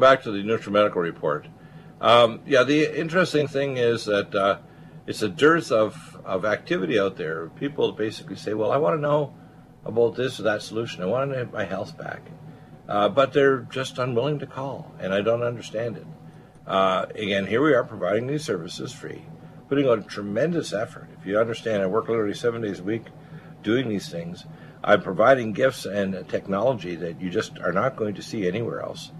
back to the NutriMedical Report. Um, yeah, the interesting thing is that uh, it's a dearth of, of activity out there. People basically say, well, I want to know about this or that solution. I want to have my health back. Uh, but they're just unwilling to call, and I don't understand it. Uh, again, here we are providing these services free, putting a tremendous effort. If you understand, I work literally seven days a week doing these things. I'm providing gifts and technology that you just are not going to see anywhere else.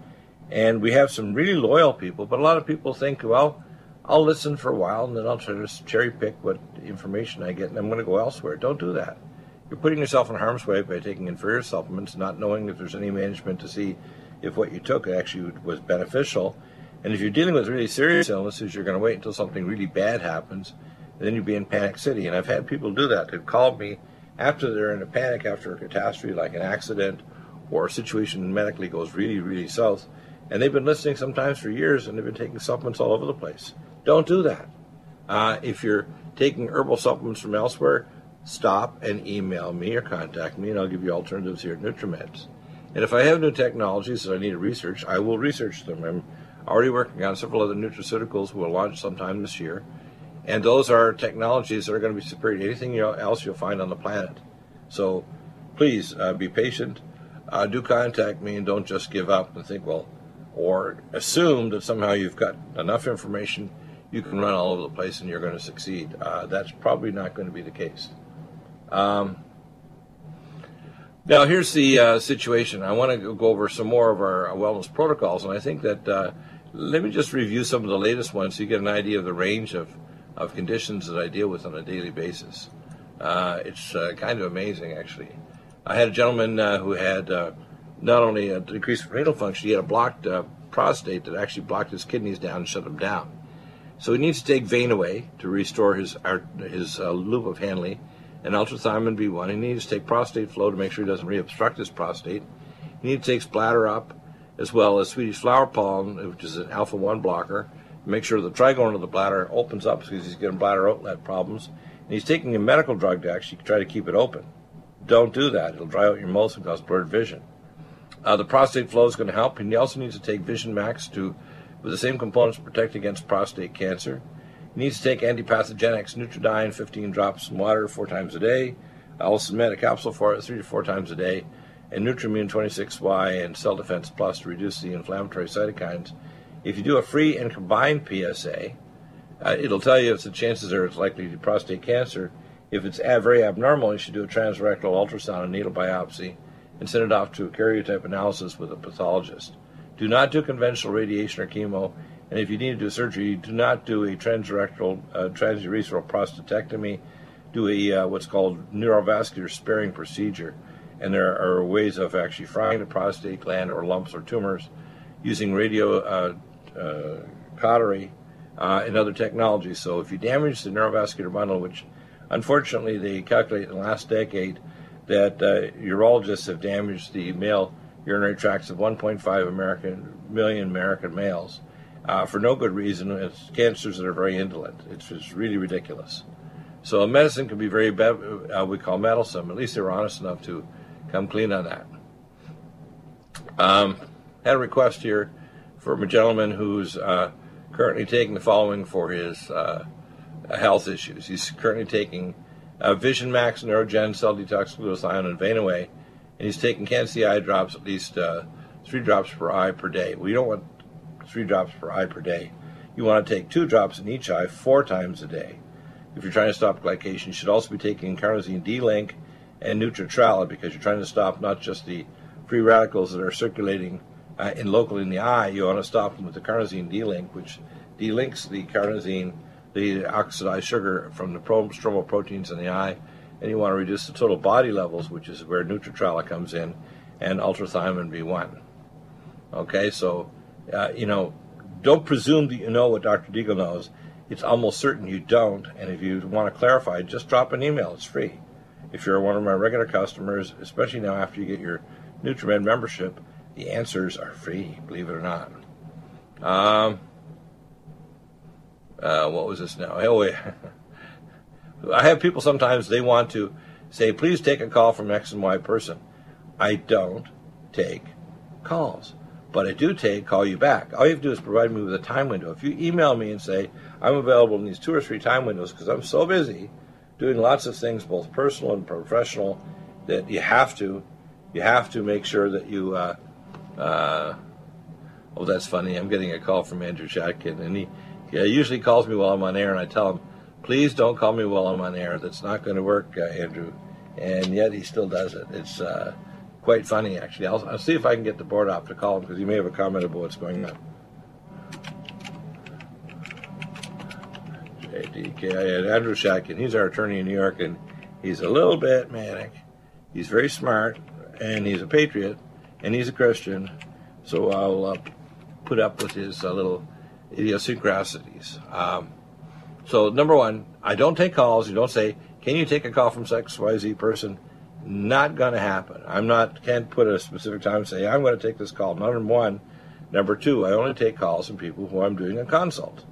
And we have some really loyal people, but a lot of people think, well, I'll listen for a while and then I'll try to cherry pick what information I get and I'm going to go elsewhere. Don't do that. You're putting yourself in harm's way by taking inferior supplements, not knowing if there's any management to see if what you took actually was beneficial. And if you're dealing with really serious illnesses, you're going to wait until something really bad happens, and then you'll be in panic city. And I've had people do that. They've called me after they're in a panic after a catastrophe like an accident or a situation medically goes really, really south and they've been listening sometimes for years and they've been taking supplements all over the place. Don't do that. Uh, if you're taking herbal supplements from elsewhere, stop and email me or contact me, and I'll give you alternatives here at NutriMeds. And if I have new technologies that I need to research, I will research them. I'm already working on several other nutraceuticals we'll launch sometime this year. And those are technologies that are going to be superior to anything else you'll find on the planet. So please uh, be patient. Uh, do contact me and don't just give up and think, well, or assume that somehow you've got enough information you can run all over the place and you're going to succeed. Uh, that's probably not going to be the case. Um, now, here's the uh, situation. I want to go over some more of our wellness protocols, and I think that uh, let me just review some of the latest ones so you get an idea of the range of, of conditions that I deal with on a daily basis. Uh, it's uh, kind of amazing, actually. I had a gentleman uh, who had not only a decreased renal function, he had a blocked uh, prostate that actually blocked his kidneys down and shut them down. So he needs to take vein away to restore his his uh, loop of Henle and ultrathymine B1. He needs to take prostate flow to make sure he doesn't re-obstruct his prostate. He needs to take bladder up as well as Swedish flower pollen, which is an alpha 1 blocker, to make sure the trigone of the bladder opens up because he's getting bladder outlet problems. And he's taking a medical drug to actually try to keep it open. Don't do that. It'll dry out your mouth and cause blurred vision. Uh, the prostate flow is going to help, and he also needs to take Vision Max to, with the same components, protect against prostate cancer. He needs to take antipathogenics, Nutriodine, 15 drops in water four times a day, Allicin a capsule for it three to four times a day, and Nutrimune 26Y and Cell Defense Plus to reduce the inflammatory cytokines. If you do a free and combined PSA, uh, it'll tell you if the chances are it's likely to be prostate cancer. If it's very abnormal, you should do a transrectal ultrasound and needle biopsy and send it off to a karyotype analysis with a pathologist. Do not do conventional radiation or chemo, and if you need to do surgery, do not do a transrectal uh, transurethral prostatectomy. Do a uh, what's called neurovascular sparing procedure, and there are ways of actually frying the prostate gland or lumps or tumors using radio uh, uh cautery uh, and other technologies. So if you damage the neurovascular bundle, which unfortunately they calculate in the last decade that uh, urologists have damaged the male urinary tracts of 1.5 American million American males uh, for no good reason. It's cancers that are very indolent. It's just really ridiculous. So medicine can be very bad, uh, we call meddlesome. At least they were honest enough to come clean on that. Um, had a request here from a gentleman who's uh, currently taking the following for his uh, health issues. He's currently taking uh, Vision Max, Neurogen, Cell Detox, Glutathione, and Vein-Away, and he's taking Can-C eye drops at least uh, three drops per eye per day. You don't want three drops per eye per day. You want to take two drops in each eye four times a day. If you're trying to stop glycation, you should also be taking carnosine D-Link and Nutritrala because you're trying to stop not just the free radicals that are circulating uh, in locally in the eye, you want to stop them with the carnosine D-Link, which delinks the carnosine the oxidized sugar from the stromal proteins in the eye, and you want to reduce the total body levels, which is where Nutritrala comes in, and ultrathymine B1. Okay, so uh, you know, don't presume that you know what Dr. Deagle knows. It's almost certain you don't, and if you want to clarify, just drop an email. It's free. If you're one of my regular customers, especially now after you get your NutriMed membership, the answers are free, believe it or not. Um, uh, what was this now? Oh. I have people sometimes they want to say, please take a call from X and Y person. I don't take calls. but I do take call you back. All you have to do is provide me with a time window. If you email me and say I'm available in these two or three time windows because I'm so busy doing lots of things, both personal and professional, that you have to you have to make sure that you. Uh, uh, oh, that's funny. I'm getting a call from Andrew Shatkin, and he, he usually calls me while I'm on air, and I tell him, please don't call me while I'm on air. That's not going to work, uh, Andrew. And yet he still does it. It's uh, quite funny, actually. I'll, I'll, see if I can get the board op to call him because he may have a comment about what's going on. JDK, Andrew Shatkin. He's our attorney in New York, and he's a little bit manic. He's very smart, and he's a patriot, and he's a Christian. So I'll uh, put up with his uh, little idiosyncrasies. Um, so number one, I don't take calls. You don't say, "Can you take a call from XYZ person?" Not going to happen. I'm not can't put a specific time and say I'm going to take this call. Number one. Number two, I only take calls from people who I'm doing a consult.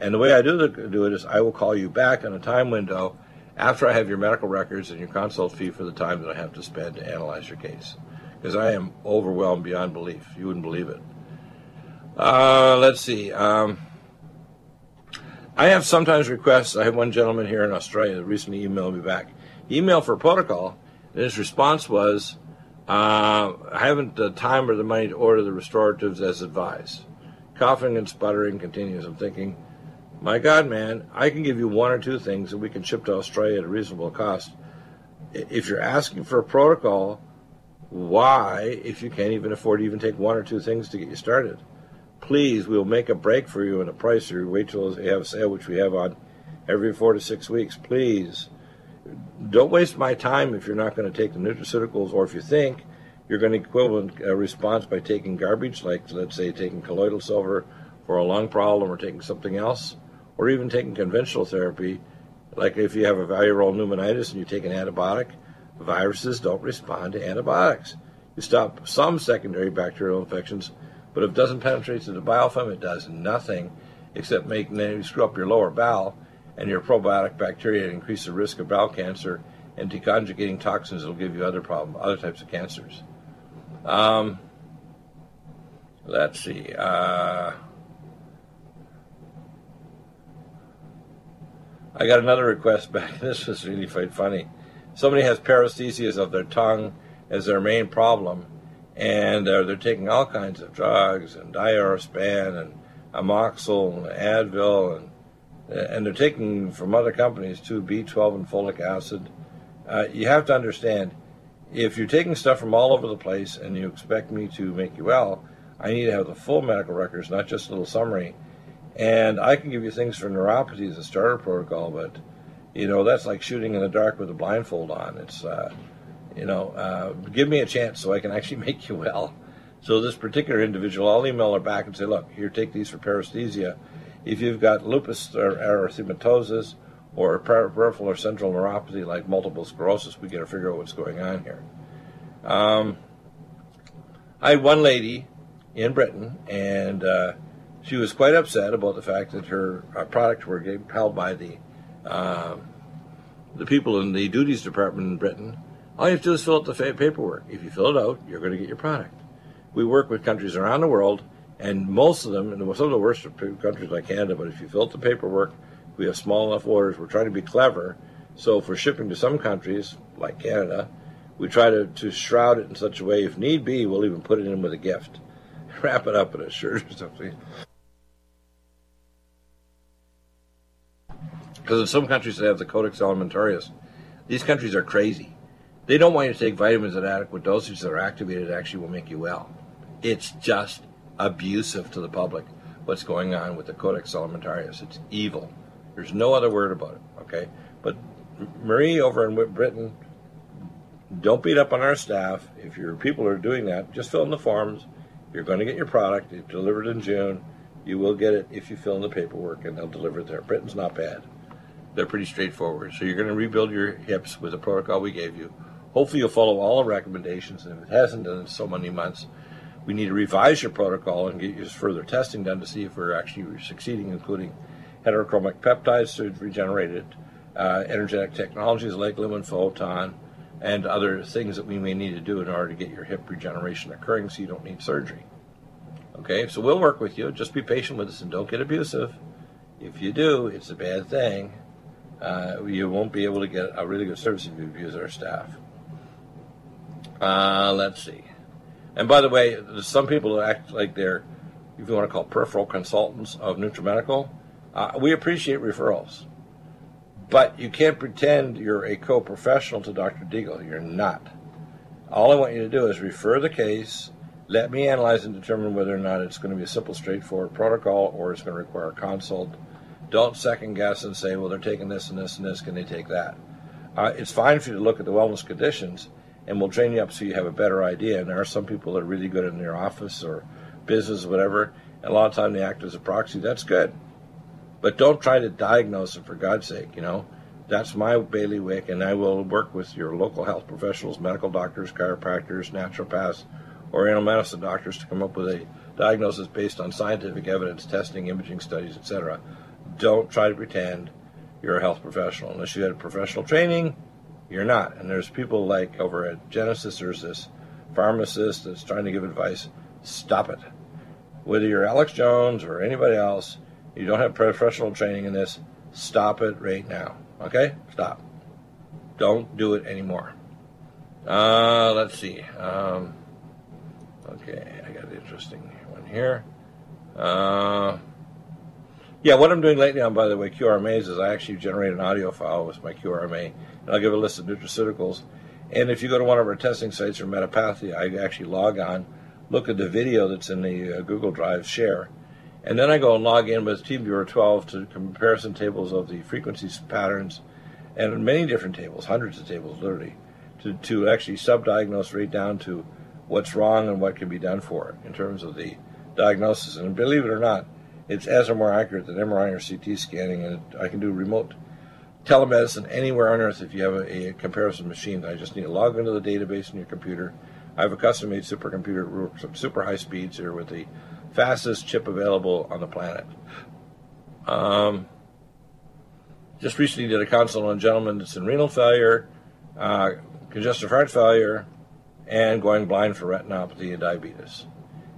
And the way I do, the, do it is I will call you back in a time window after I have your medical records and your consult fee for the time that I have to spend to analyze your case. Because I am overwhelmed beyond belief. You wouldn't believe it. Uh, let's see. Um, I have sometimes requests. I have one gentleman here in Australia that recently emailed me back. He emailed for protocol, and his response was, uh, I haven't the time or the money to order the restoratives as advised. Coughing and sputtering continues. I'm thinking, my God, man, I can give you one or two things that we can ship to Australia at a reasonable cost. If you're asking for a protocol, why, if you can't even afford to even take one or two things to get you started? Please, we'll make a break for you in a price or wait till they have a sale, which we have on every four to six weeks. Please, don't waste my time if you're not going to take the nutraceuticals or if you think you're going to equivalent a response by taking garbage, like let's say taking colloidal silver for a lung problem or taking something else or even taking conventional therapy, like if you have a viral pneumonitis and you take an antibiotic, viruses don't respond to antibiotics. You stop some secondary bacterial infections, but if it doesn't penetrate to the biofilm, it does nothing except make you screw up your lower bowel and your probiotic bacteria increase the risk of bowel cancer and deconjugating toxins will give you other problems, other types of cancers. Um, let's see. Uh, I got another request back. This was really quite funny. Somebody has paresthesias of their tongue as their main problem, and uh, they're taking all kinds of drugs and diazepam and amoxil and Advil, and and they're taking from other companies too B12 and folic acid. Uh, you have to understand, if you're taking stuff from all over the place and you expect me to make you well, I need to have the full medical records, not just a little summary and I can give you things for neuropathy as a starter protocol, but you know that's like shooting in the dark with a blindfold on. It's uh, you know, uh, give me a chance so I can actually make you well. So this particular individual, I'll email her back and say, look, here, take these for paresthesia. If you've got lupus or erythematosus or peripheral or central neuropathy like multiple sclerosis, we got to figure out what's going on here. Um, I had one lady in Britain, and uh, she was quite upset about the fact that her uh, products were held by the uh, the people in the duties department in Britain. All you have to do is fill out the paperwork. If you fill it out, you're going to get your product. We work with countries around the world, and most of them, and some of the worst countries like Canada, but if you fill out the paperwork, we have small enough orders. We're trying to be clever. So for shipping to some countries, like Canada, we try to, to shroud it in such a way, if need be, we'll even put it in with a gift. Wrap it up in a shirt or something. Because in some countries they have the Codex Alimentarius. These countries are crazy. They don't want you to take vitamins at adequate dosage that are activated actually will make you well. It's just abusive to the public what's going on with the Codex Alimentarius. It's evil. There's no other word about it, okay? But Marie over in Britain, don't beat up on our staff. If your people are doing that, just fill in the forms. You're going to get your product. It's delivered in June. You will get it if you fill in the paperwork, and they'll deliver it there. Britain's not bad they're pretty straightforward. So you're going to rebuild your hips with the protocol we gave you. Hopefully, you'll follow all the recommendations. And if it hasn't done in so many months, we need to revise your protocol and get your further testing done to see if we're actually succeeding, including heterochromic peptides to regenerate it, uh, energetic technologies like lumen photon, and other things that we may need to do in order to get your hip regeneration occurring so you don't need surgery. Okay, so we'll work with you. Just be patient with us and don't get abusive. If you do, it's a bad thing. Uh, you won't be able to get a really good service if you abuse our staff. Uh, let's see. And by the way, there's some people who act like they're, if you want to call peripheral consultants of NutriMedical. Uh, we appreciate referrals, but you can't pretend you're a co-professional to Dr. Deagle. You're not. All I want you to do is refer the case let me analyze and determine whether or not it's going to be a simple, straightforward protocol or it's going to require a consult. Don't second guess and say, well, they're taking this and this and this. Can they take that? Uh, it's fine for you to look at the wellness conditions, and we'll train you up so you have a better idea. And there are some people that are really good in their office or business, whatever. And a lot of time they act as a proxy. That's good, but don't try to diagnose it for God's sake. You know, that's my bailiwick, and I will work with your local health professionals, medical doctors, chiropractors, naturopaths or animal medicine doctors to come up with a diagnosis based on scientific evidence, testing, imaging studies, etc. Don't try to pretend you're a health professional. Unless you had professional training, you're not. And there's people like over at Genesis, there's this pharmacist that's trying to give advice. Stop it. Whether you're Alex Jones or anybody else, you don't have professional training in this, stop it right now. Okay? Stop. Don't do it anymore. Uh, let's see. Um, Okay, I got an interesting one here. Uh, yeah, what I'm doing lately on, by the way, QRMAs is I actually generate an audio file with my QRMA, and I'll give a list of nutraceuticals. And if you go to one of our testing sites for metapathy, I actually log on, look at the video that's in the uh, Google Drive, share, and then I go and log in with TeamViewer 12 to comparison tables of the frequencies patterns, and many different tables, hundreds of tables, literally, to, to actually sub-diagnose right down to what's wrong and what can be done for it in terms of the diagnosis. And believe it or not, it's as or more accurate than MRI or CT scanning, and I can do remote telemedicine anywhere on earth if you have a, a comparison machine. I just need to log into the database in your computer. I have a custom-made supercomputer, super high speeds here with the fastest chip available on the planet. Um, just recently did a consult on a gentleman that's in renal failure, uh, congestive heart failure, and going blind for retinopathy and diabetes.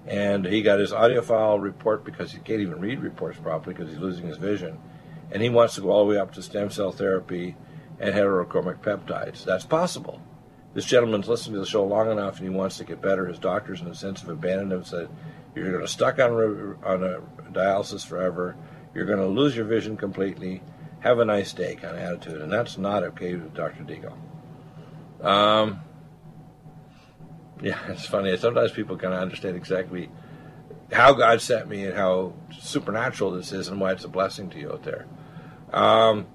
And he got his audiophile report because he can't even read reports properly because he's losing his vision. And he wants to go all the way up to stem cell therapy and heterochromic peptides. That's possible. This gentleman's listened to the show long enough and he wants to get better. His doctors, in a sense, of abandoned him said, You're going to stuck on, on a dialysis forever. You're going to lose your vision completely. Have a nice day kind of attitude. And that's not okay with Dr. Deagle. Um, yeah, it's funny. Sometimes people kind of understand exactly how God sent me and how supernatural this is and why it's a blessing to you out there. Um,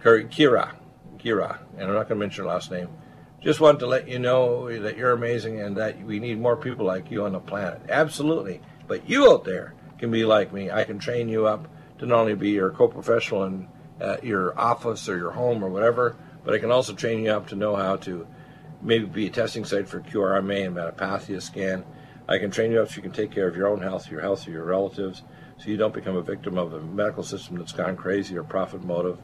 Kira, Kira, and I'm not going to mention her last name. Just wanted to let you know that you're amazing and that we need more people like you on the planet. Absolutely. But you out there can be like me. I can train you up to not only be your co-professional in uh, your office or your home or whatever, but I can also train you up to know how to maybe be a testing site for QRMA and metapathia scan. I can train you up so you can take care of your own health, your health of your relatives, so you don't become a victim of a medical system that's gone crazy or profit motive.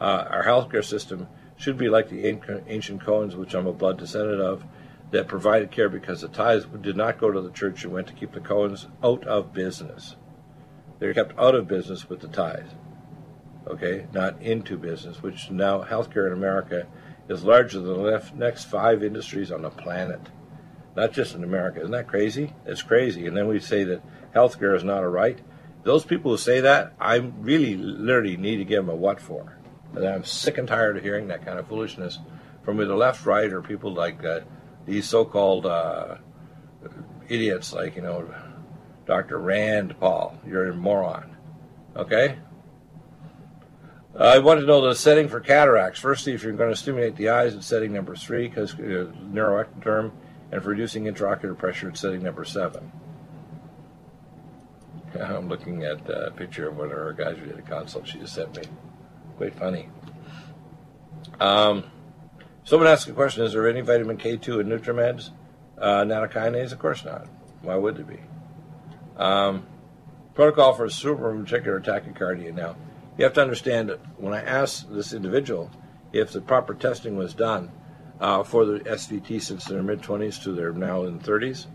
Uh, our healthcare system should be like the ancient Kohens, which I'm a blood descendant of, that provided care because the tithes did not go to the church and went to keep the Kohens out of business. They're kept out of business with the tithes, okay, not into business, which now healthcare in America is larger than the next five industries on the planet, not just in America. Isn't that crazy? It's crazy. And then we say that healthcare is not a right. Those people who say that, I really, literally need to give them a what for. And I'm sick and tired of hearing that kind of foolishness from either left, right, or people like uh, these so-called uh, idiots, like you know, Dr. Rand Paul. You're a moron. Okay, uh, I want to know the setting for cataracts. Firstly, if you're going to stimulate the eyes, it's setting number three, because uh, neuroectoderm, and for reducing intraocular pressure, it's setting number seven. I'm looking at a picture of one of our guys who did a consult she just sent me. Quite funny. Um, someone asked a question Is there any vitamin K2 in Nutrimeds? Uh? Of course not. Why would there be? Um, protocol for supraventricular tachycardia. Now, you have to understand that when I asked this individual if the proper testing was done uh, for the SVT since their mid 20s to their now in 30s,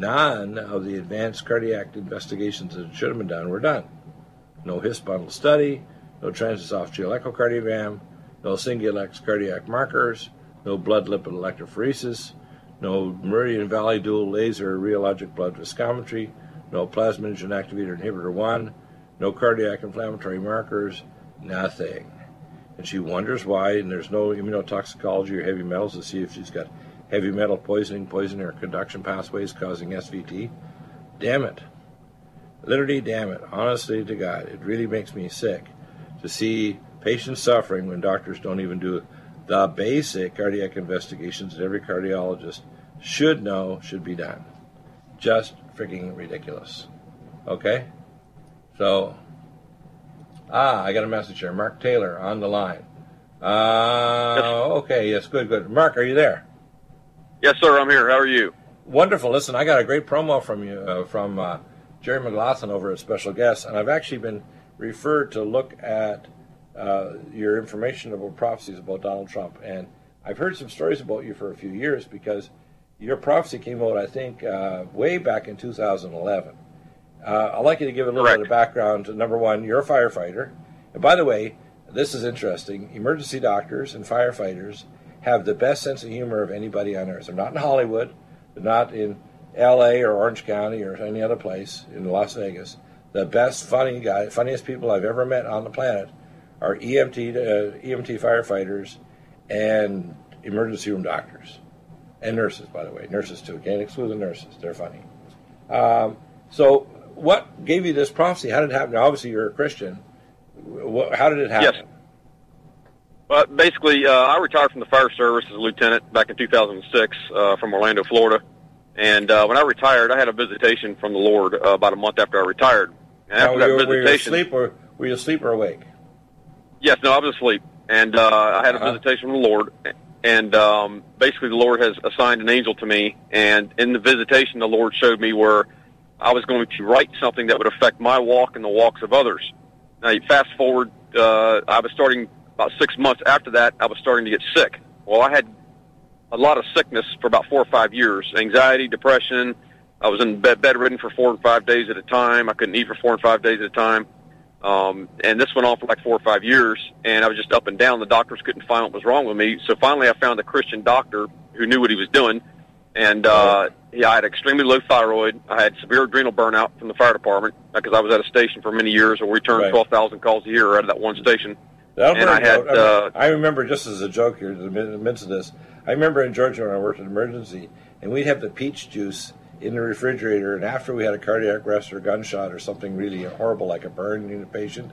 none of the advanced cardiac investigations that should have been done were done. No His bundle study, no transesophageal echocardiogram, no singulex cardiac markers, no blood lipid electrophoresis, no Meridian Valley dual laser rheologic blood viscometry, no plasminogen activator inhibitor 1, no cardiac inflammatory markers, nothing. And she wonders why, and there's no immunotoxicology or heavy metals to see if she's got heavy metal poisoning, poisoning or conduction pathways causing SVT. Damn it. Literally, damn it. Honestly to God, it really makes me sick to see patients suffering when doctors don't even do the basic cardiac investigations that every cardiologist should know should be done. Just freaking ridiculous. Okay? So, ah, I got a message here. Mark Taylor on the line. Uh, okay, yes, good, good. Mark, are you there? Yes, sir, I'm here. How are you? Wonderful. Listen, I got a great promo from you, uh, from uh, Jerry McLaughlin over at Special Guest, and I've actually been referred to look at uh, your information about prophecies about Donald Trump. And I've heard some stories about you for a few years because your prophecy came out, I think, uh, way back in 2011. Uh, I'd like you to give a little Correct. bit of background. Number one, you're a firefighter. And by the way, this is interesting. Emergency doctors and firefighters have the best sense of humor of anybody on earth. They're not in Hollywood, they're not in LA or Orange County or any other place in Las Vegas. The best funny guy, funniest people I've ever met on the planet are EMT uh, EMT firefighters and emergency room doctors and nurses. By the way, nurses too. Can't exclude the nurses; they're funny. Um, so, what gave you this prophecy? How did it happen? Obviously, you're a Christian. How did it happen? Yes. Well, basically, uh, I retired from the fire service as a lieutenant back in 2006 uh, from Orlando, Florida. And uh, when I retired, I had a visitation from the Lord uh, about a month after I retired. And Now, after were, that you, were you visitation, asleep or were you asleep or awake? yes, no, I was asleep, and uh, I had a Uh-huh. visitation from the Lord. And um, basically, the Lord has assigned an angel to me. And in the visitation, the Lord showed me where I was going to write something that would affect my walk and the walks of others. Now, you fast forward, uh, I was starting about six months after that. I was starting to get sick. Well, I had a lot of sickness for about four or five years: anxiety, depression. I was in bed bedridden for four and five days at a time. I couldn't eat for four and five days at a time. Um, and this went on for like four or five years, and I was just up and down. The doctors couldn't find what was wrong with me. So finally, I found a Christian doctor who knew what he was doing. And uh, yeah, I had extremely low thyroid. I had severe adrenal burnout from the fire department because I was at a station for many years where we turned Right. 12,000 calls a year out of that one station. That'll And I had, out. uh, I remember just as a joke here, midst of this, I remember in Georgia when I worked in emergency, and we'd have the peach juice in the refrigerator, and after we had a cardiac arrest or a gunshot or something really horrible like a burn in a patient,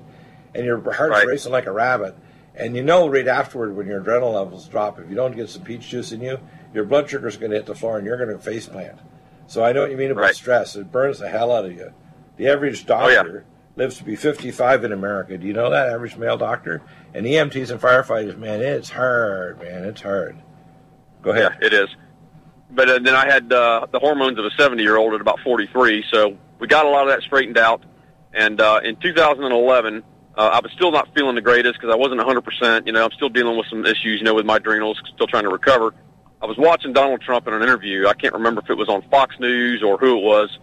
and your heart's Right. racing like a rabbit, and you know right afterward when your adrenaline levels drop, if you don't get some peach juice in you, your blood sugar's going to hit the floor and you're going to face plant. So I know what you mean about Right. stress. It burns the hell out of you. The average doctor. Oh, yeah. Lives to be 55 in America. Do you know that average male doctor? And EMTs and firefighters, man, it's hard, man, it's hard. Go ahead. Yeah, it is. But uh, then I had uh, the hormones of a 70 year old at about 43, so we got a lot of that straightened out. And uh, in 2011, uh, I was still not feeling the greatest because I wasn't 100%. You know, I'm still dealing with some issues, you know, with my adrenals, still trying to recover. I was watching Donald Trump in an interview. I can't remember if it was on Fox News or who it was,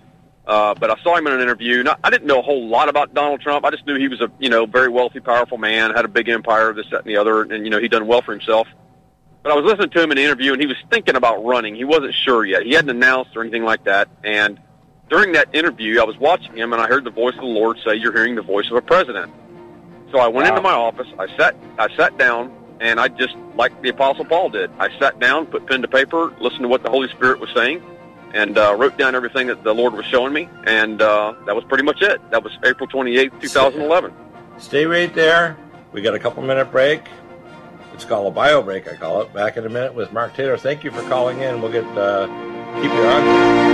uh, but I saw him in an interview. Now, I didn't know a whole lot about Donald Trump. I just knew he was a, you know, very wealthy, powerful man, had a big empire, this, that, and the other, and, you know, he'd done well for himself. But I was listening to him in the interview, and he was thinking about running. He wasn't sure yet. He hadn't announced or anything like that. And during that interview, I was watching him, and I heard the voice of the Lord say, "You're hearing the voice of a president." So I went Wow. into my office. I sat. I sat down, and I just like the Apostle Paul did. I sat down, put pen to paper, listened to what the Holy Spirit was saying, and uh, wrote down everything that the Lord was showing me. And uh, that was pretty much it. That was April twenty eighth, two thousand eleven. Stay right there. We got a couple minute break. It's called a bio break, I call it. Back in a minute with Mark Taylor. Thank you for calling in. We'll get uh, keep you on.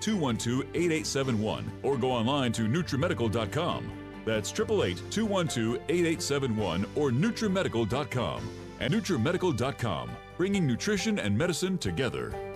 212 8871 or go online to NutriMedical.com. That's 888 212 8871 or NutriMedical.com. And NutriMedical.com, bringing nutrition and medicine together.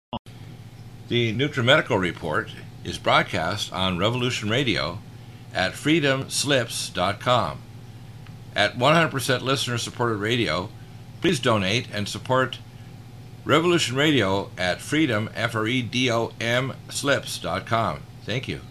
The NutriMedical Report is broadcast on Revolution Radio at freedomslips.com. At 100% listener supported radio, please donate and support Revolution Radio at freedom, F R E D O M, slips.com. Thank you.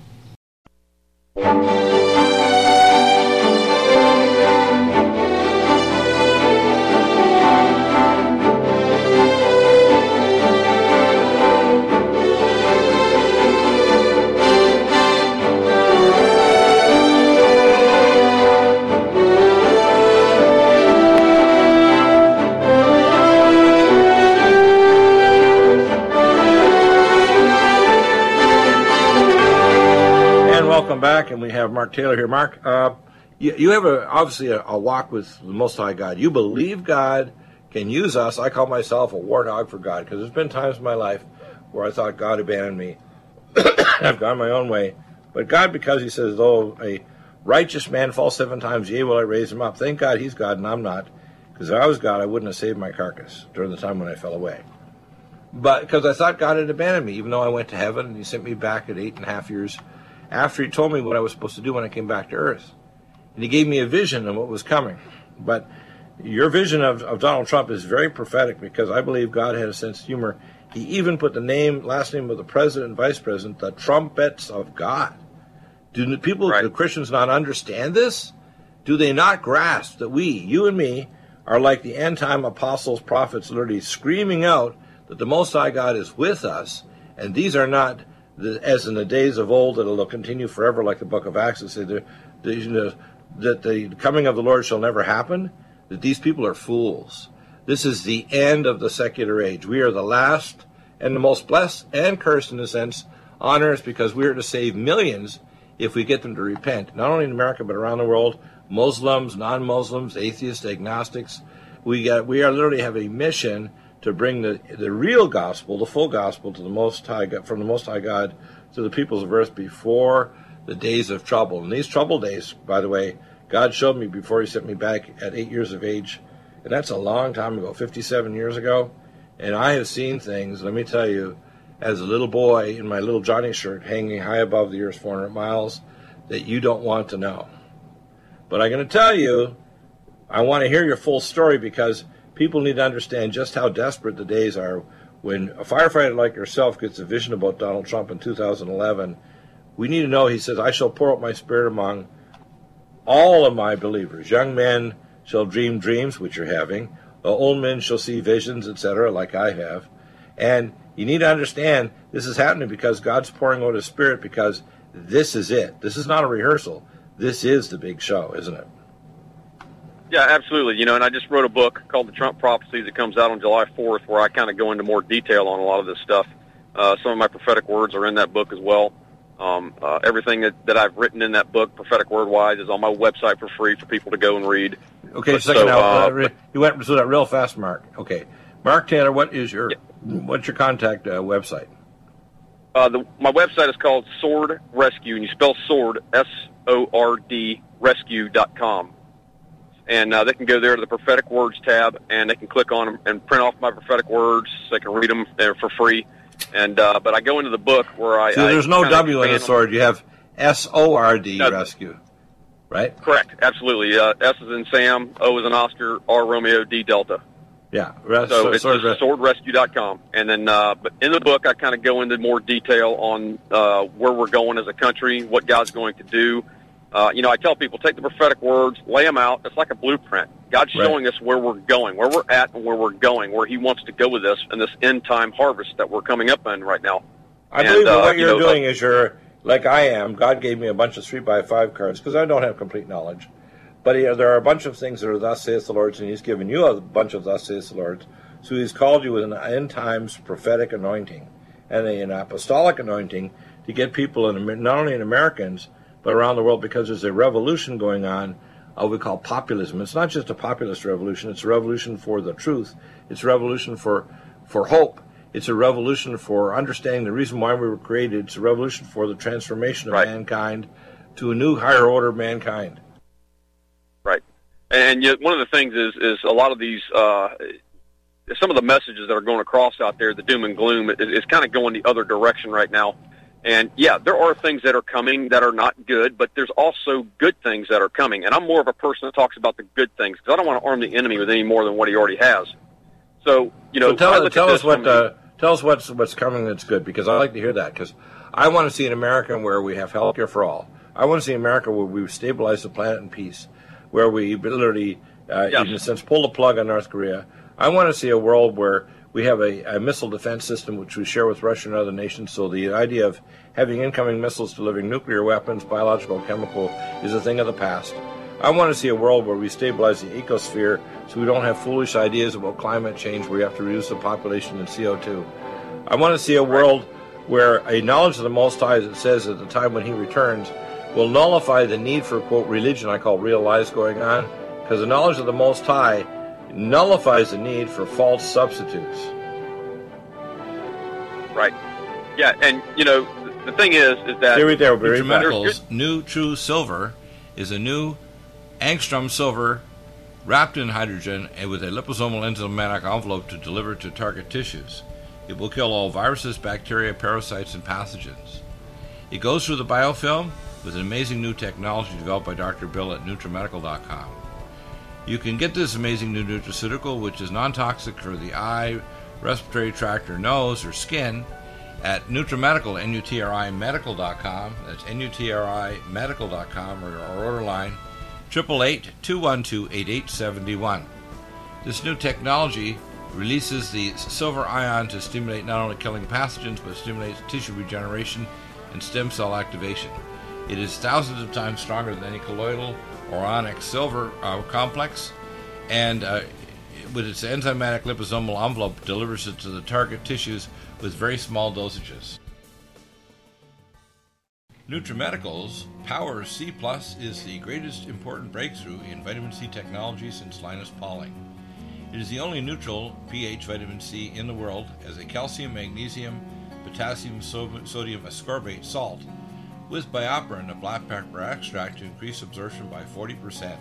Welcome back, and we have Mark Taylor here. Mark, uh, you, you have a, obviously a, a walk with the Most High God. You believe God can use us. I call myself a warthog for God because there's been times in my life where I thought God abandoned me. I've gone my own way. But God, because He says, though a righteous man falls seven times, yea, will I raise him up. Thank God He's God and I'm not. Because if I was God, I wouldn't have saved my carcass during the time when I fell away. But because I thought God had abandoned me, even though I went to heaven and He sent me back at eight and a half years after He told me what I was supposed to do when I came back to earth. And He gave me a vision of what was coming. But your vision of, of Donald Trump is very prophetic because I believe God had a sense of humor. He even put the name, last name of the president and vice president, the trumpets of God. Do the people, Right. do Christians not understand this? Do they not grasp that we, you and me, are like the end time apostles, prophets, literally screaming out that the Most High God is with us, and these are not as in the days of old that it'll continue forever, like the Book of Acts, that say the, the, you know, that the coming of the Lord shall never happen. That these people are fools. This is the end of the secular age. We are the last and the most blessed and cursed in a sense on earth because we are to save millions if we get them to repent, not only in America but around the world. Muslims, non-Muslims, atheists, agnostics. We got we are literally have a mission to bring the the real gospel, the full gospel, to the Most High God, from the Most High God to the peoples of earth before the days of trouble. And these trouble days, by the way, God showed me before He sent me back at eight years of age, and that's a long time ago, 57 years ago. And I have seen things. Let me tell you, as a little boy in my little Johnny shirt hanging high above the Earth's 400 miles that you don't want to know. But I'm going to tell you, I want to hear your full story because people need to understand just how desperate the days are when a firefighter like yourself gets a vision about Donald Trump in 2011. We need to know, he says, I shall pour out my spirit among all of my believers. Young men shall dream dreams, which you're having. Uh, old men shall see visions, etc., like I have. And you need to understand this is happening because God's pouring out His Spirit because this is it. This is not a rehearsal. This is the big show, isn't it? Yeah, absolutely. You know, and I just wrote a book called The Trump Prophecies that comes out on July 4th where I kind of go into more detail on a lot of this stuff. Uh, some of my prophetic words are in that book as well. Um, uh, everything that, that I've written in that book, prophetic word wise, is on my website for free for people to go and read. Okay, but second so, now, uh, uh you went through that real fast, Mark. Okay, Mark Taylor, what is your yeah. what's your contact uh, website? Uh, the, my website is called Sord Rescue, and you spell sword S O R D Rescue dot com and uh, they can go there to the prophetic words tab, and they can click on them and print off my prophetic words. They can read them there for free. And uh, but I go into the book where I so there's I no W in the sword. You have S O R D no, rescue, right? Correct, absolutely. Uh, S is in Sam, O is in Oscar, R Romeo, D Delta. Yeah, res- so, so it's sword just sordrescue.com. And then, uh, but in the book, I kind of go into more detail on uh, where we're going as a country, what God's going to do, uh, you know, I tell people take the prophetic words, lay them out. It's like a blueprint. God's right. showing us where we're going, where we're at, and where we're going, where He wants to go with us in this end time harvest that we're coming up in right now. I and, believe uh, what you're you know, doing is you're like I am. God gave me a bunch of three by five cards because I don't have complete knowledge. But he, there are a bunch of things that are thus saith the Lord, and He's given you a bunch of thus saith the Lord. So He's called you with an end times prophetic anointing and an apostolic anointing to get people, in, not only in Americans but around the world because there's a revolution going on what we call populism. It's not just a populist revolution, it's a revolution for the truth. It's a revolution for, for hope. It's a revolution for understanding the reason why we were created. It's a revolution for the transformation of right. mankind to a new higher order of mankind. Right. And yet one of the things is, is a lot of these, uh, some of the messages that are going across out there, the doom and gloom, is, is kind of going the other direction right now. And yeah, there are things that are coming that are not good, but there's also good things that are coming. And I'm more of a person that talks about the good things because I don't want to arm the enemy with any more than what he already has. So you know, so tell, tell us what uh, tell us what's what's coming that's good because I like to hear that because I want to see an America where we have health care for all. I want to see America where we stabilize the planet in peace, where we literally, uh, yes. in a sense, pull the plug on North Korea. I want to see a world where we have a, a, missile defense system which we share with Russia and other nations. So the idea of having incoming missiles delivering nuclear weapons, biological, chemical, is a thing of the past. I want to see a world where we stabilize the ecosphere so we don't have foolish ideas about climate change where we have to reduce the population and CO2. I want to see a world where a knowledge of the Most High, as it says at the time when He returns, will nullify the need for, quote, religion I call real lies going on, because the knowledge of the Most High nullifies the need for false substitutes. Right. Yeah, and you know the thing is, is that here we there, Barry Metals new true silver is a new angstrom silver wrapped in hydrogen and with a liposomal enzymatic envelope to deliver to target tissues. It will kill all viruses, bacteria, parasites, and pathogens. It goes through the biofilm with an amazing new technology developed by Dr. Bill at NutriMedical.com. You can get this amazing new nutraceutical, which is non toxic for the eye, respiratory tract, or nose, or skin, at NutriMedical, N-U-T-R-I medical.com. That's N-U-T-R-I medical.com or our order line 888-212-8871. This new technology releases the silver ion to stimulate not only killing pathogens but stimulates tissue regeneration and stem cell activation. It is thousands of times stronger than any colloidal or ionic silver uh, complex, and uh, with its enzymatic liposomal envelope delivers it to the target tissues with very small dosages. NutriMedical's Power C Plus is the greatest important breakthrough in vitamin C technology since Linus Pauling. It is the only neutral pH vitamin C in the world as a calcium, magnesium, potassium, sodium ascorbate salt with BioPerine, a black pepper extract, to increase absorption by 40%.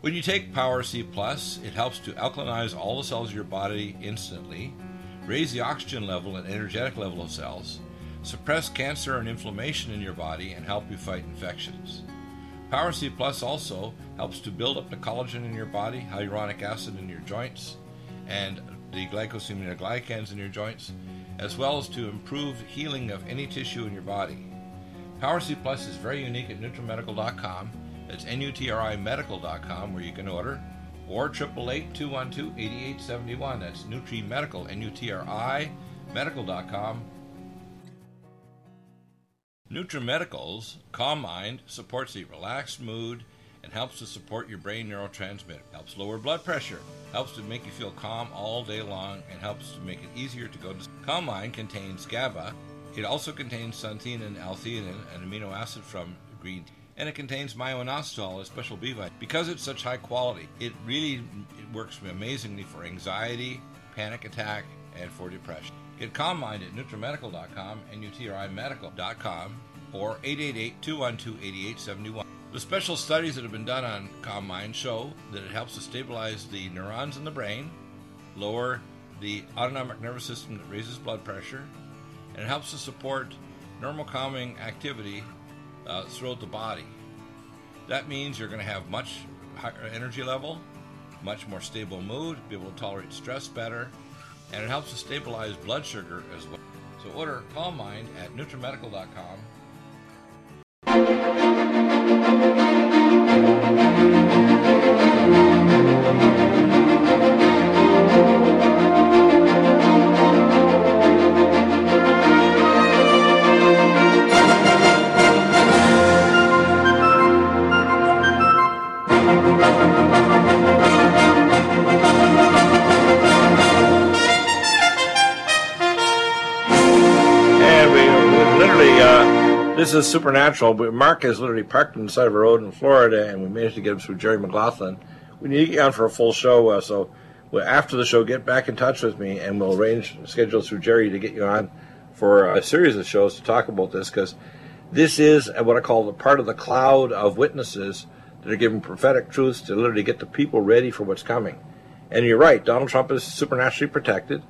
When you take Power C it helps to alkalinize all the cells of your body instantly raise the oxygen level and energetic level of cells, suppress cancer and inflammation in your body, and help you fight infections. Power C Plus also helps to build up the collagen in your body, hyaluronic acid in your joints, and the glycosaminoglycans in your joints, as well as to improve healing of any tissue in your body. Power C Plus is very unique at NutriMedical.com. That's N-U-T-R-I-Medical.com where you can order, or 888-212-8871. That's NutriMedical, N-U-T-R-I Medical.com. NutriMedical's Calm Mind supports the relaxed mood and helps to support your brain neurotransmitter, helps lower blood pressure, helps to make you feel calm all day long, and helps to make it easier to go to sleep. Calm Mind contains GABA. It also contains xanthine and L-theanine, an amino acid from green tea. And it contains myo-inositol, a special B vitamin. Because it's such high quality, it really it works amazingly for anxiety, panic attack, and for depression. Get Calm Mind at NutriMedical.com, N-U-T-R-I-Medical.com, or 888-212-8871. The special studies that have been done on Calm Mind show that it helps to stabilize the neurons in the brain, lower the autonomic nervous system that raises blood pressure, and it helps to support normal calming activity uh, throughout the body. That means you're going to have much higher energy level, much more stable mood, be able to tolerate stress better, and it helps to stabilize blood sugar as well. So order Calm Mind at NutriMedical.com And uh, this is supernatural. But Mark is literally parked on the side of a road in Florida, and we managed to get him through Jerry McLaughlin. We need to get on for a full show, uh, so well, after the show, get back in touch with me, and we'll arrange schedules through Jerry to get you on for a series of shows to talk about this, because this is what I call the part of the cloud of witnesses that are giving prophetic truths to literally get the people ready for what's coming. And you're right, Donald Trump is supernaturally protected.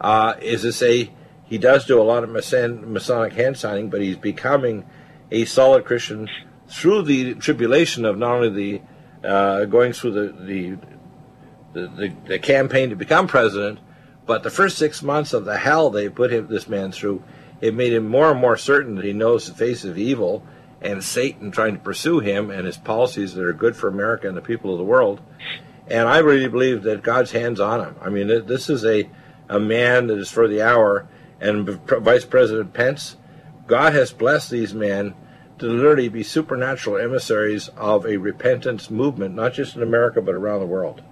Uh, is this a he does do a lot of Mason, Masonic hand signing, but he's becoming a solid Christian through the tribulation of not only the uh, going through the the, the the the campaign to become president, but the first six months of the hell they put him this man through. It made him more and more certain that he knows the face of evil and Satan trying to pursue him and his policies that are good for America and the people of the world. And I really believe that God's hands on him. I mean, this is a a man that is for the hour and Vice President Pence, God has blessed these men to literally be supernatural emissaries of a repentance movement, not just in America, but around the world.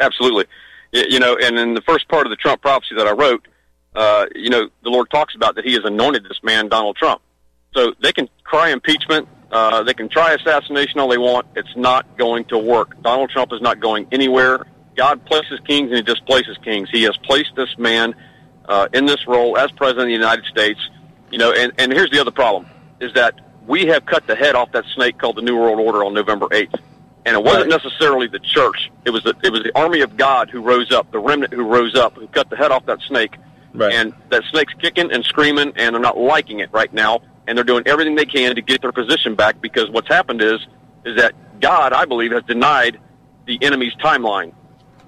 Absolutely. You know, and in the first part of the Trump prophecy that I wrote, uh, you know, the Lord talks about that He has anointed this man, Donald Trump. So they can cry impeachment, uh, they can try assassination all they want. It's not going to work. Donald Trump is not going anywhere. God places kings and He displaces kings. He has placed this man uh, in this role as president of the United States. You know, and, and here's the other problem: is that we have cut the head off that snake called the New World Order on November 8th. And it wasn't necessarily the church; it was the it was the army of God who rose up, the remnant who rose up, who cut the head off that snake. Right. And that snake's kicking and screaming, and they're not liking it right now. And they're doing everything they can to get their position back because what's happened is is that God, I believe, has denied the enemy's timeline.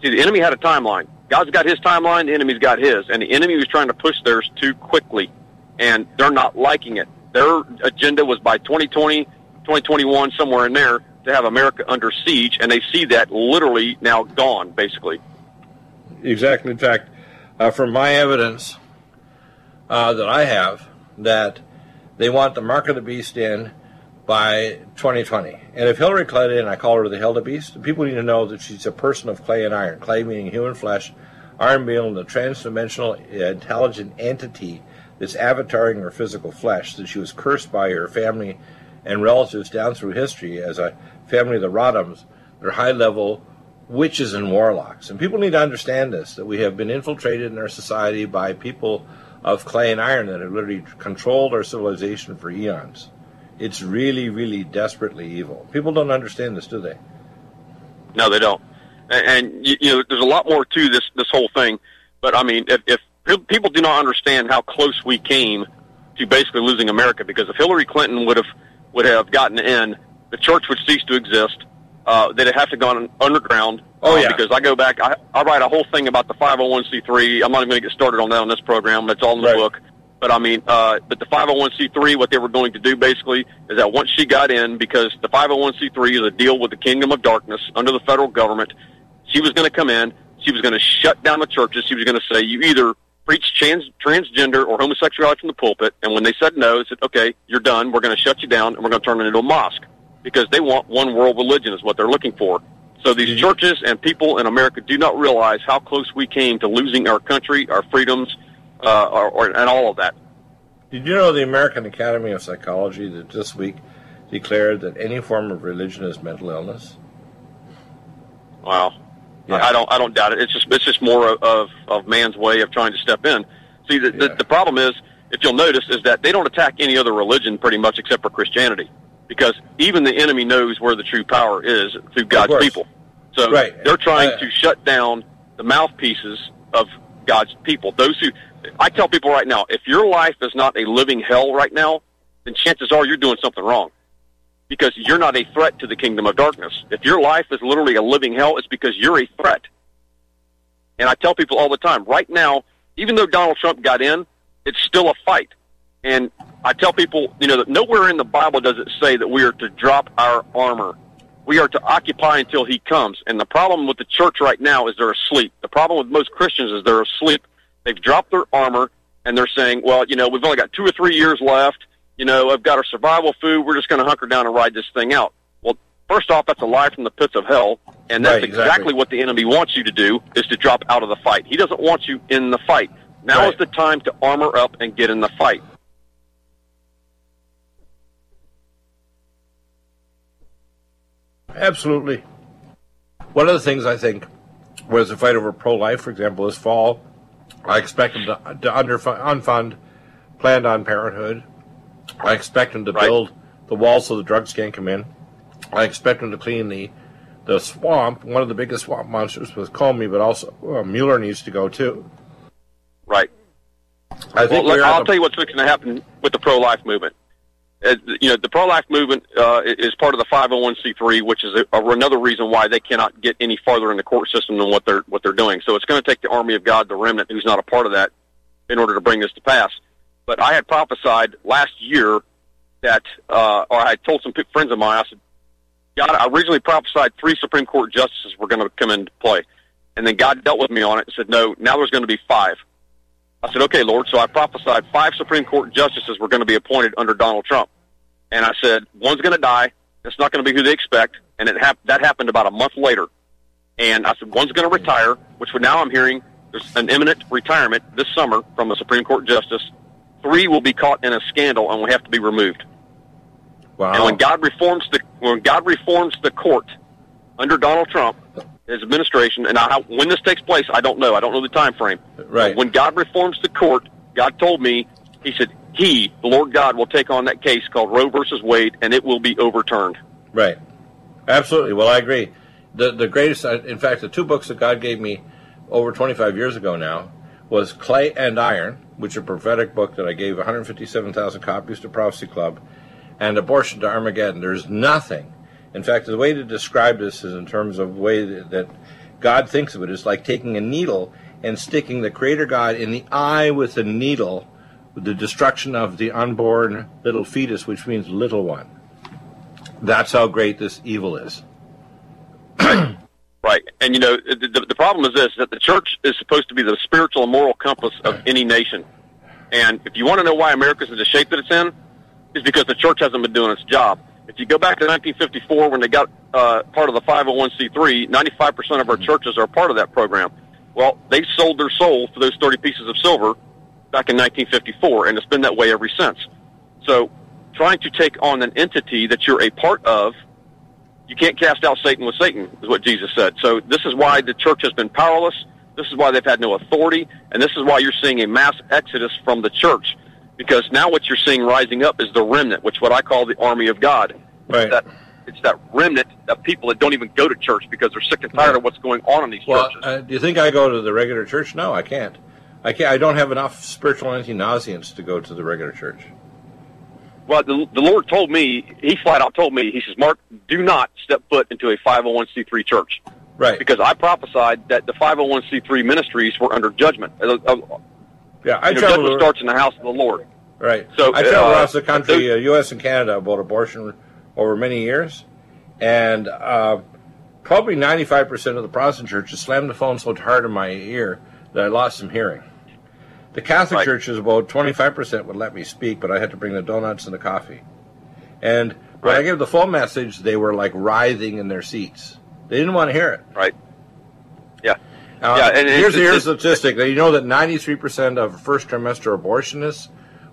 See, the enemy had a timeline. God's got his timeline, the enemy's got his, and the enemy was trying to push theirs too quickly, and they're not liking it. Their agenda was by 2020, 2021, somewhere in there, to have America under siege, and they see that literally now gone, basically. Exactly. In fact, uh, from my evidence uh, that I have, that they want the mark of the beast in by 2020. And if Hillary Clinton, I call her the Hilda Beast, people need to know that she's a person of clay and iron. Clay meaning human flesh, iron being the transdimensional intelligent entity that's avataring her physical flesh, that she was cursed by her family and relatives down through history as a family of the Rodhams. They're high level witches and warlocks. And people need to understand this, that we have been infiltrated in our society by people of clay and iron that have literally controlled our civilization for eons. It's really, really desperately evil. People don't understand this, do they? No, they don't. And, and you, you know, there's a lot more to this this whole thing. But I mean, if, if people do not understand how close we came to basically losing America, because if Hillary Clinton would have would have gotten in, the church would cease to exist. Uh, they'd have to gone underground. Oh, uh, yeah. Because I go back, I, I write a whole thing about the 501c3. I'm not even going to get started on that on this program. That's all in the Right. book. But I mean, uh, but the 501c3, what they were going to do basically is that once she got in, because the 501c3 is a deal with the kingdom of darkness under the federal government, she was going to come in, she was going to shut down the churches, she was going to say, you either preach trans, transgender or homosexuality from the pulpit, and when they said no, they said, okay, you're done, we're going to shut you down, and we're going to turn it into a mosque, because they want one world religion is what they're looking for. So these churches and people in America do not realize how close we came to losing our country, our freedoms, uh, or, or, and all of that. Did you know the American Academy of Psychology that this week declared that any form of religion is mental illness? Wow. Yeah. I don't. I don't doubt it. It's just. It's just more of of man's way of trying to step in. See, the, Yeah. the the problem is, if you'll notice, is that they don't attack any other religion pretty much except for Christianity, because even the enemy knows where the true power is through God's people. So Right. they're trying Uh, to shut down the mouthpieces of God's people. Those who, I tell people right now, if your life is not a living hell right now, then chances are you're doing something wrong because you're not a threat to the kingdom of darkness. If your life is literally a living hell, it's because you're a threat. And I tell people all the time, right now, even though Donald Trump got in, it's still a fight. And I tell people, you know, that nowhere in the Bible does it say that we are to drop our armor. We are to occupy until he comes. And the problem with the church right now is they're asleep. The problem with most Christians is they're asleep. They've dropped their armor and they're saying, well, you know, we've only got two or three years left. You know, I've got our survival food. We're just going to hunker down and ride this thing out. Well, first off, that's a lie from the pits of hell. And that's Right, exactly. exactly what the enemy wants you to do is to drop out of the fight. He doesn't want you in the fight. Now Right. is the time to armor up and get in the fight. Absolutely. One of the things I think was the fight over pro-life, for example, this fall. I expect them to, to underfund, unfund Planned on Parenthood. I expect them to Right. build the walls so the drugs can't come in. I expect them to clean the the swamp. One of the biggest swamp monsters was Comey, but also well, Mueller needs to go too. Right. I think Well, we're I'll the- tell you what's going to happen with the pro-life movement. Uh, you know, the pro-life movement uh, is part of the 501c3, which is a, another reason why they cannot get any farther in the court system than what they're what they're doing. So it's going to take the army of God, the remnant, who's not a part of that, in order to bring this to pass. But I had prophesied last year that, uh, or I told some friends of mine, I said, God, I originally prophesied three Supreme Court justices were going to come into play, and then God dealt with me on it and said, no, now there's going to be five. I said, okay, Lord. So I prophesied five Supreme Court justices were going to be appointed under Donald Trump. And I said, one's going to die. It's not going to be who they expect. And it hap- that happened about a month later. And I said, one's going to retire, which now I'm hearing there's an imminent retirement this summer from a Supreme Court justice. Three will be caught in a scandal and will have to be removed. wow. And when God reforms the when God reforms the court under Donald Trump, his administration, and I, when this takes place, I don't know. I don't know the time frame. Right. But when God reforms the court, God told me, He said, He, the Lord God, will take on that case called Roe versus Wade, and it will be overturned. Right. Absolutely. Well, I agree. The the greatest, uh, in fact, the two books that God gave me over 25 years ago now was Clay and Iron, which is a prophetic book that I gave 157,000 copies to Prophecy Club, and Abortion to Armageddon. There's nothing. In fact, the way to describe this is in terms of the way that, God thinks of it is like taking a needle and sticking the Creator God in the eye with a needle, the destruction of the unborn little fetus, which means little one. That's how great this evil is. Right. And, you know, the, the, problem is this, that the church is supposed to be the spiritual and moral compass of any nation. And if you want to know why America's in the shape that it's in, is because the church hasn't been doing its job. If you go back to 1954 when they got uh, part of the 501c3, 95% of our churches are part of that program. Well, they sold their soul for those 30 pieces of silver back in 1954, and it's been that way ever since. So trying to take on an entity that you're a part of you can't cast out Satan with Satan, is what Jesus said. So this is why the church has been powerless. This is why they've had no authority, and this is why you're seeing a mass exodus from the church. Because now what you're seeing rising up is the remnant, which what I call the army of God. Right. That it's that remnant of people that don't even go to church because they're sick and tired of what's going on in these Well, churches. uh, do you think I go to the regular church? No, I can't. I can't. I don't have enough spiritual anti-nauseants to go to the regular church. Well, the, the Lord told me, He flat out told me, He says, Mark, do not step foot into a 501c3 church. Right. Because I prophesied that the 501c3 ministries were under judgment. Uh, uh, yeah, I you know, judgment starts in the house of the Lord. Right. So, I travel uh, across the country, uh, U.S. and Canada, about abortion over many years, and uh, probably 95% of the Protestant churches slammed the phone so hard in my ear that I lost some hearing. The Catholic Right. churches, about 25% would let me speak, but I had to bring the donuts and the coffee. And when I gave the full message, they were like writhing in their seats. They didn't want to hear it. Right? Yeah. Uh, Yeah, and here's here's a statistic. You know that 93% of first trimester abortionists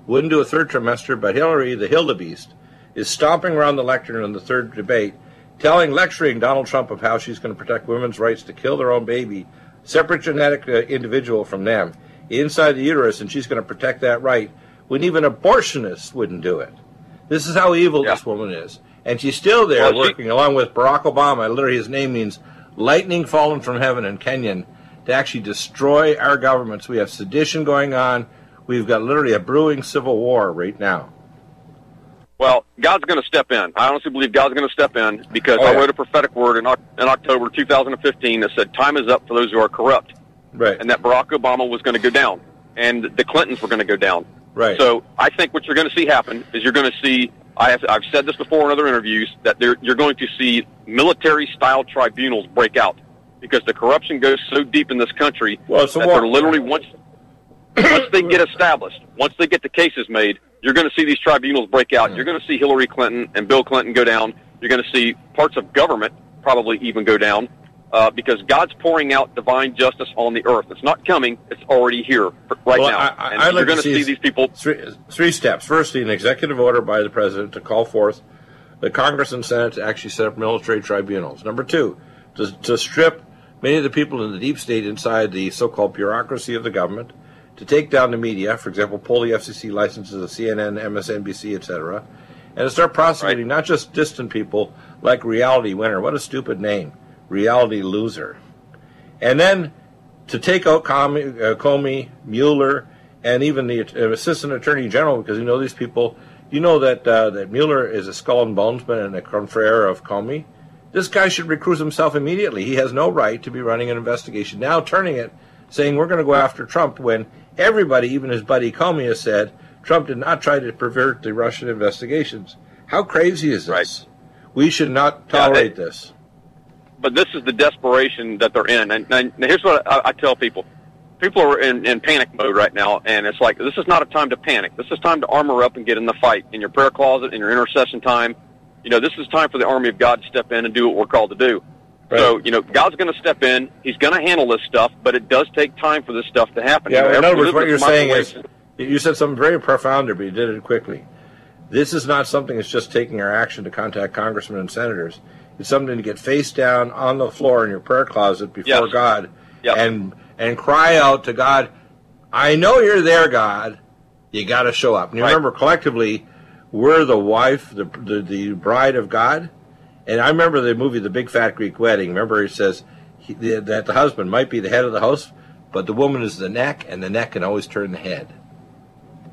wouldn't do a third trimester, but Hillary, the Hildebeest, is stomping around the lectern in the third debate, telling, lecturing Donald Trump of how she's going to protect women's rights to kill their own baby, separate genetic uh, individual from them, inside the uterus, and she's going to protect that right, when even abortionists wouldn't do it. This is how evil Yeah. this woman is. And she's still there Well, working along with Barack Obama. Literally, his name means lightning fallen from heaven in Kenyan to actually destroy our governments. We have sedition going on. We've got literally a brewing civil war right now. Well, God's going to step in. I honestly believe God's going to step in because Oh, I yeah. wrote a prophetic word in, in October 2015 that said, time is up for those who are corrupt. Right. and that Barack Obama was going to go down, and the Clintons were going to go down. Right. So I think what you're going to see happen is you're going to see. I have, I've said this before in other interviews that you're going to see military-style tribunals break out because the corruption goes so deep in this country Well, that they're literally once once they get established, once they get the cases made, you're going to see these tribunals break out. You're going to see Hillary Clinton and Bill Clinton go down. You're going to see parts of government probably even go down uh, because God's pouring out divine justice on the earth. It's not coming; it's already here right Well, now. I- I- and I'd you're going to see see these people. Three, three steps. Firstly, an executive order by the president to call forth the Congress and Senate to actually set up military tribunals. Number two, to, to strip many of the people in the deep state inside the so-called bureaucracy of the government, to take down the media, for example, pull the FCC licenses of CNN, MSNBC, etc., and to start prosecuting not just distant people like Reality Winner. What a stupid name, Reality Loser. And then to take out Comey, uh, Mueller, and even the uh, assistant attorney general, because you know these people. You know that uh, that Mueller is a skull and bonesman and a confrere of Comey. This guy should recruit himself immediately. He has no right to be running an investigation. Now turning it, saying we're going to go after Trump when everybody, even his buddy Comey, has said Trump did not try to pervert the Russian investigations. How crazy is this? Right. We should not Yeah, tolerate this. But this is the desperation that they're in. And, and here's what I, I tell people: people are in, in panic mode right now, and it's like this is not a time to panic. This is time to armor up and get in the fight in your prayer closet, in your intercession time. You know, this is time for the army of God to step in and do what we're called to do. So, you know, God's going to step in. He's going to handle this stuff, but it does take time for this stuff to happen. Yeah, You know, in other words, what you're saying is, you said something very profound there, but you did it quickly. This is not something that's just taking our action to contact congressmen and senators. It's something to get face down on the floor in your prayer closet before Yes. God Yep. and and cry out to God, I know you're there, God. You got to show up. And you Right. remember collectively, we're the wife, the, the the bride of God. And I remember the movie The Big Fat Greek Wedding. Remember, it says he, the, that the husband might be the head of the house, but the woman is the neck, and the neck can always turn the head.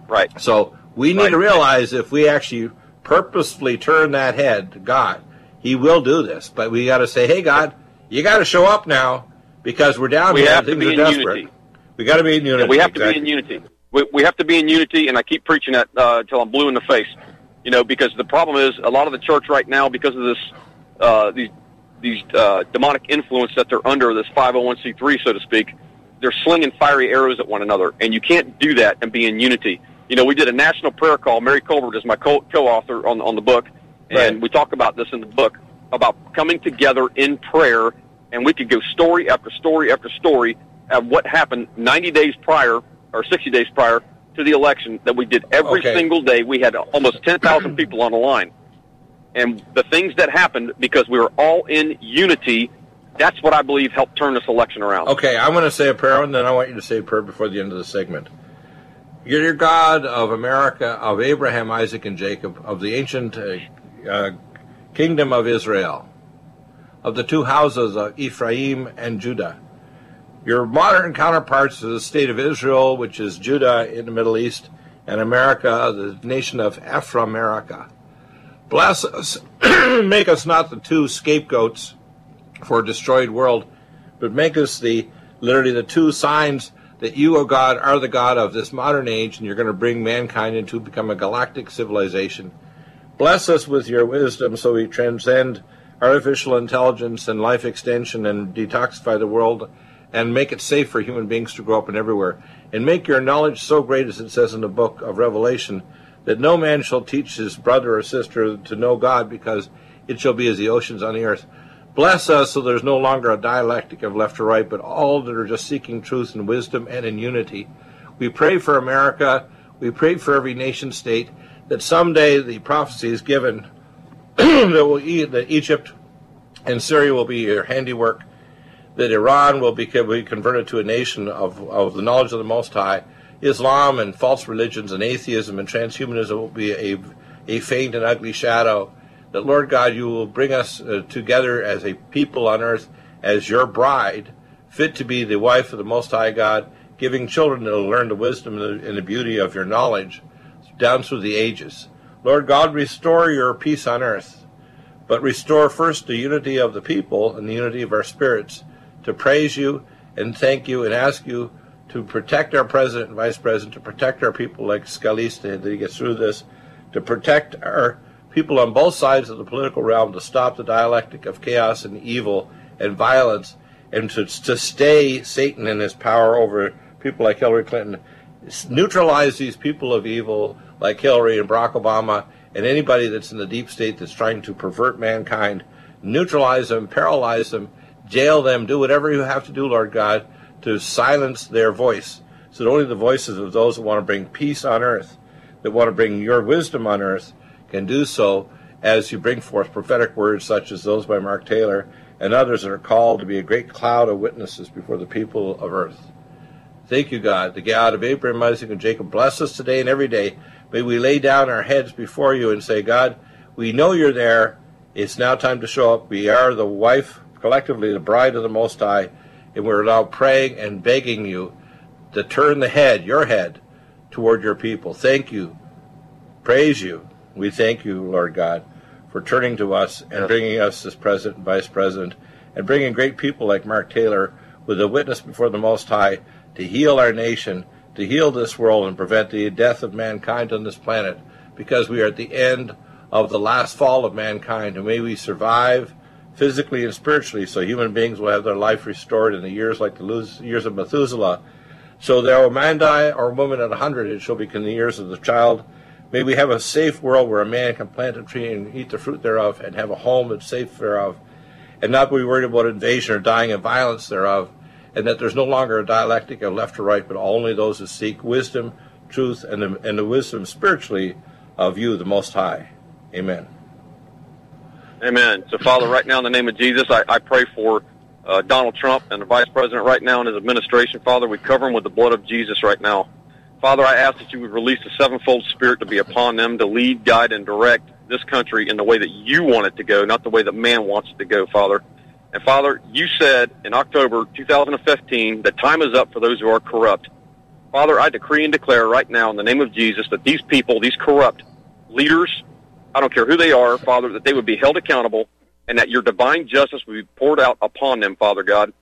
right. So we need Right. to realize if we actually purposefully turn that head to God, He will do this. But we got to say, "Hey, God, you got to show up now because we're down We here. have to be in desperate. unity. We got to be in unity. Yeah, we have to be in unity. We, we have to be in unity, and I keep preaching that uh, until I'm blue in the face. You know, because the problem is a lot of the church right now, because of this, uh, these these uh, demonic influence that they're under, this 501c3, so to speak, they're slinging fiery arrows at one another, and you can't do that and be in unity. You know, we did a national prayer call. Mary Colbert is my co- co-author on on the book, and we talk about this in the book about coming together in prayer, and we could go story after story after story of what happened 90 days prior or 60 days prior to the election that we did every Okay. single day. We had almost 10,000 people on the line. And the things that happened because we were all in unity, that's what I believe helped turn this election around. Okay, I'm going to say a prayer, and then I want you to say a prayer before the end of the segment. You're your God of America, of Abraham, Isaac, and Jacob, of the ancient uh, uh, kingdom of Israel, of the two houses of Ephraim and Judah. Your modern counterparts to the state of Israel, which is Judah in the Middle East, and America, the nation of Afro-America. Bless us, make us not the two scapegoats for a destroyed world, but make us the literally the two signs that you, O God, are the God of this modern age, and you're going to bring mankind into become a galactic civilization. Bless us with your wisdom so we transcend artificial intelligence and life extension and detoxify the world and make it safe for human beings to grow up and everywhere. And make your knowledge so great, as it says in the book of Revelation, that no man shall teach his brother or sister to know God, because it shall be as the oceans on the earth. Bless us so there's no longer a dialectic of left or right, but all that are just seeking truth and wisdom and in unity. We pray for America. We pray for every nation state that someday the prophecy is given that, will, that Egypt and Syria will be your handiwork, that Iran will be, be converted to a nation of, of the knowledge of the Most High, Islam and false religions and atheism and transhumanism will be a, a faint and ugly shadow. That, Lord God, you will bring us uh, together as a people on earth, as your bride, fit to be the wife of the Most High God, giving children to learn the wisdom and the, and the beauty of your knowledge down through the ages. Lord God, restore your peace on earth, but restore first the unity of the people and the unity of our spirits to praise you and thank you and ask you to protect our president and vice president, to protect our people like Scalise that he gets through this, to protect our people on both sides of the political realm, to stop the dialectic of chaos and evil and violence, and to, to stay Satan in his power over people like Hillary Clinton, neutralize these people of evil like Hillary and Barack Obama and anybody that's in the deep state that's trying to pervert mankind, neutralize them, paralyze them, jail them, do whatever you have to do, Lord God, to silence their voice, so that only the voices of those that want to bring peace on earth, that want to bring your wisdom on earth, can do so as you bring forth prophetic words such as those by Mark Taylor and others that are called to be a great cloud of witnesses before the people of earth. Thank you, God, the God of Abraham, Isaac, and Jacob. Bless us today and every day. May we lay down our heads before you and say, God, we know you're there. It's now time to show up. We are the wife, collectively, the bride of the Most High and we're now praying and begging you to turn the head, your head, toward your people. Thank you. Praise you. We thank you, Lord God, for turning to us and bringing us this president and vice president and bringing great people like Mark Taylor with a witness before the Most High to heal our nation, to heal this world and prevent the death of mankind on this planet because we are at the end of the last fall of mankind and may we survive physically and spiritually, so human beings will have their life restored in the years like the years of Methuselah. So there will man die or woman at a hundred, it shall be in the years of the child. May we have a safe world where a man can plant a tree and eat the fruit thereof, and have a home that's safe thereof, and not be worried about invasion or dying of violence thereof, and that there's no longer a dialectic of left or right, but only those who seek wisdom, truth, and the, and the wisdom spiritually of you, the Most High. Amen. Amen. So, Father, right now in the name of Jesus, I, I pray for uh, Donald Trump and the Vice President right now and his administration. Father, we cover them with the blood of Jesus right now. Father, I ask that you would release the sevenfold spirit to be upon them to lead, guide, and direct this country in the way that you want it to go, not the way that man wants it to go, Father. And Father, you said in October 2015 that time is up for those who are corrupt. Father, I decree and declare right now in the name of Jesus that these people, these corrupt leaders, I don't care who they are, Father, that they would be held accountable and that your divine justice would be poured out upon them, Father God.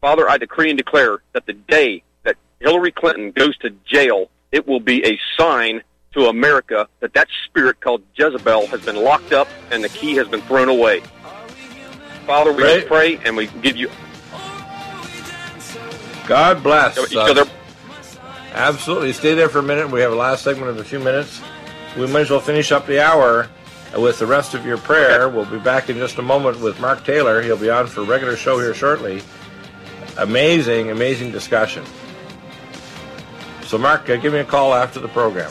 Father, I decree and declare that the day that Hillary Clinton goes to jail, it will be a sign to America that that spirit called Jezebel has been locked up and the key has been thrown away. Father, we right. pray and we give you. God bless. So, so Absolutely. Stay there for a minute. We have a last segment of a few minutes. We might as well finish up the hour with the rest of your prayer. We'll be back in just a moment with Mark Taylor. He'll be on for a regular show here shortly. Amazing, amazing discussion. So, Mark, uh, give me a call after the program.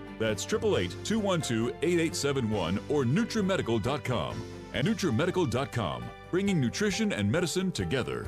That's 888 212 8871 or NutriMedical.com. And NutriMedical.com, bringing nutrition and medicine together.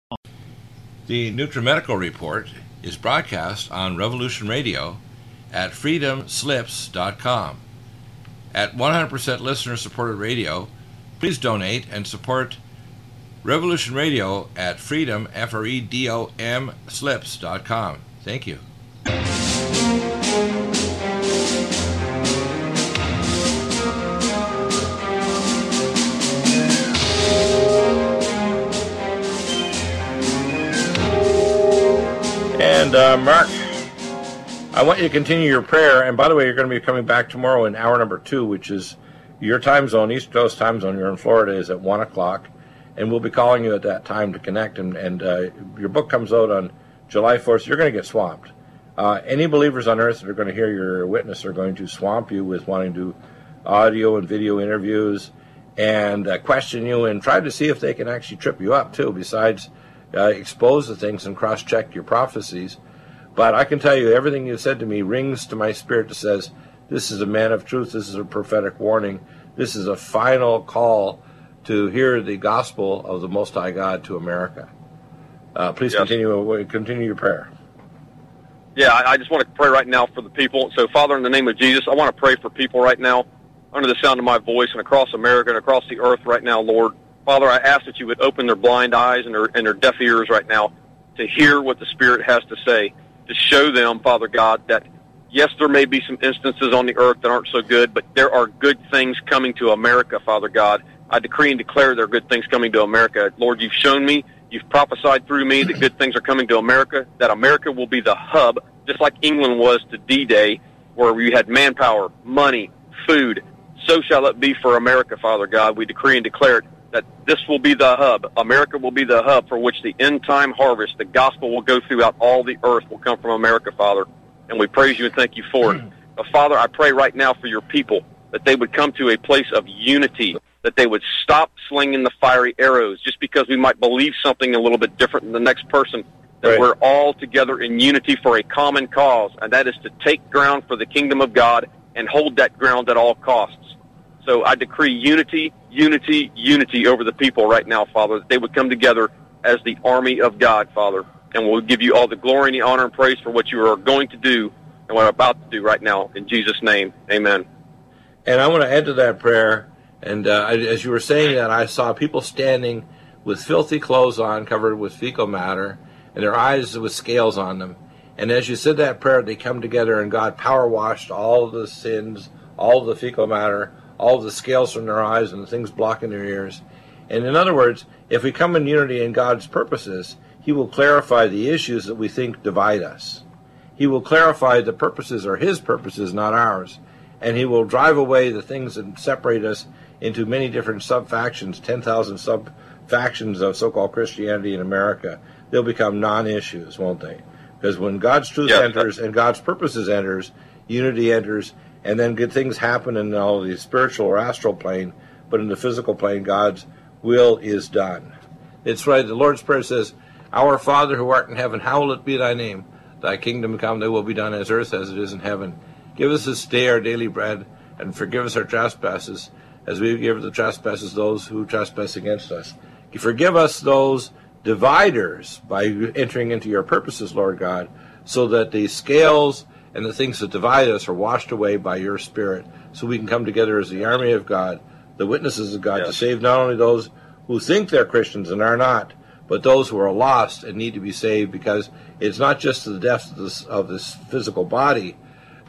The NutriMedical Report is broadcast on Revolution Radio at freedomslips.com. At 100% listener supported radio, please donate and support Revolution Radio at freedom, F R E D O M, slips.com. Thank you. And uh, Mark, I want you to continue your prayer. And by the way, you're going to be coming back tomorrow in hour number two, which is your time zone, East Coast time zone. You're in Florida is at one o'clock, and we'll be calling you at that time to connect. And, and uh, your book comes out on July 4th. So you're going to get swamped. Uh, any believers on earth that are going to hear your witness are going to swamp you with wanting to audio and video interviews and uh, question you and try to see if they can actually trip you up too. Besides, uh, expose the things and cross-check your prophecies. But I can tell you, everything you said to me rings to my spirit that says, this is a man of truth. This is a prophetic warning. This is a final call to hear the gospel of the Most High God to America. Uh, please Yes. continue continue your prayer. Yeah, I, I just want to pray right now for the people. So, Father, in the name of Jesus, I want to pray for people right now under the sound of my voice and across America and across the earth right now, Lord. Father, I ask that you would open their blind eyes and their, and their deaf ears right now to hear what the Spirit has to say, to show them, Father God, that yes, there may be some instances on the earth that aren't so good, but there are good things coming to America, Father God. I decree and declare there are good things coming to America. Lord, you've shown me, you've prophesied through me that good things are coming to America, that America will be the hub, just like England was to D-Day, where we had manpower, money, food. So shall it be for America, Father God. We decree and declare it that this will be the hub. America will be the hub for which the end time harvest, the gospel will go throughout all the earth, will come from America, Father. And we praise you and thank you for it. Hmm. But Father, I pray right now for your people that they would come to a place of unity, that they would stop slinging the fiery arrows just because we might believe something a little bit different than the next person. That Right. we're all together in unity for a common cause, and that is to take ground for the kingdom of God and hold that ground at all costs. So I decree unity unity, unity over the people right now, Father, that they would come together as the army of God, Father. And we'll give you all the glory and the honor and praise for what you are going to do and what I'm about to do right now. In Jesus' name, amen. And I want to add to that prayer. And uh, as you were saying that, I saw people standing with filthy clothes on, covered with fecal matter, and their eyes with scales on them. And as you said that prayer, they come together, and God power washed all the sins, all the fecal matter, all the scales from their eyes, and the things blocking their ears. And in other words, if we come in unity in God's purposes, He will clarify the issues that we think divide us. He will clarify the purposes are His purposes, not ours. And He will drive away the things that separate us into many different sub factions, 10,000 sub factions of so called Christianity in America. They'll become non issues, won't they? Because when God's truth Yeah. enters and God's purposes enters, unity enters, and then good things happen in all the spiritual or astral plane, but in the physical plane, God's will is done. It's right. The Lord's Prayer says, Our Father who art in heaven, hallowed be thy name. Thy kingdom come, thy will be done as earth as it is in heaven. Give us this day our daily bread, and forgive us our trespasses, as we give the trespasses those who trespass against us. Forgive us those dividers by entering into your purposes, Lord God, so that the scales and the things that divide us are washed away by your Spirit, so we can come together as the army of God, the witnesses of God, to save not only those who think they're Christians and are not, but those who are lost and need to be saved, because it's not just the death of this, of this physical body.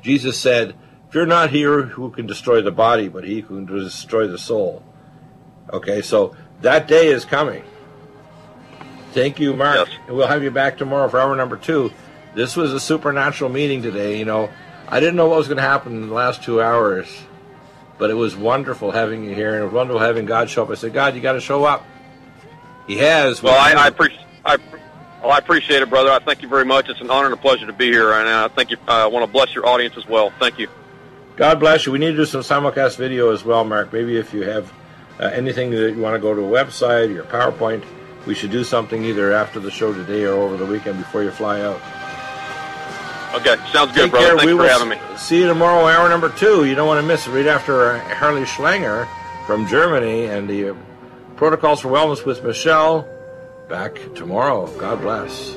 Jesus said, Fear not he who can destroy the body, but he who can destroy the soul. Okay, so that day is coming. Thank you, Mark. Yes. And we'll have you back tomorrow for hour number two. This was a supernatural meeting today. You know, I didn't know what was going to happen in the last two hours, but it was wonderful having you here, and it was wonderful having God show up. I said, God, you got to show up. He has. Well, I, I appreciate. I, well, I appreciate it, brother. I thank you very much. It's an honor and a pleasure to be here, and I thank you. I want to bless your audience as well. Thank you. God bless you. We need to do some simulcast video as well, Mark. Maybe if you have uh, anything that you want to go to a website or your PowerPoint, we should do something either after the show today or over the weekend before you fly out. Okay, sounds good, Take brother. care. Thanks we for having me. See you tomorrow, hour number two. You don't want to miss it. Right after uh, Harley Schlanger from Germany and the uh, Protocols for Wellness with Michelle. Back tomorrow. God bless.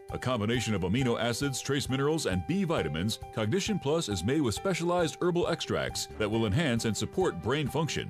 A combination of amino acids, trace minerals, and B vitamins, Cognition Plus is made with specialized herbal extracts that will enhance and support brain function.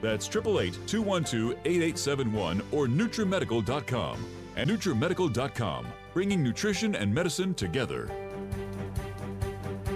That's 888 212 8871 or NutriMedical.com. And NutriMedical.com, bringing nutrition and medicine together.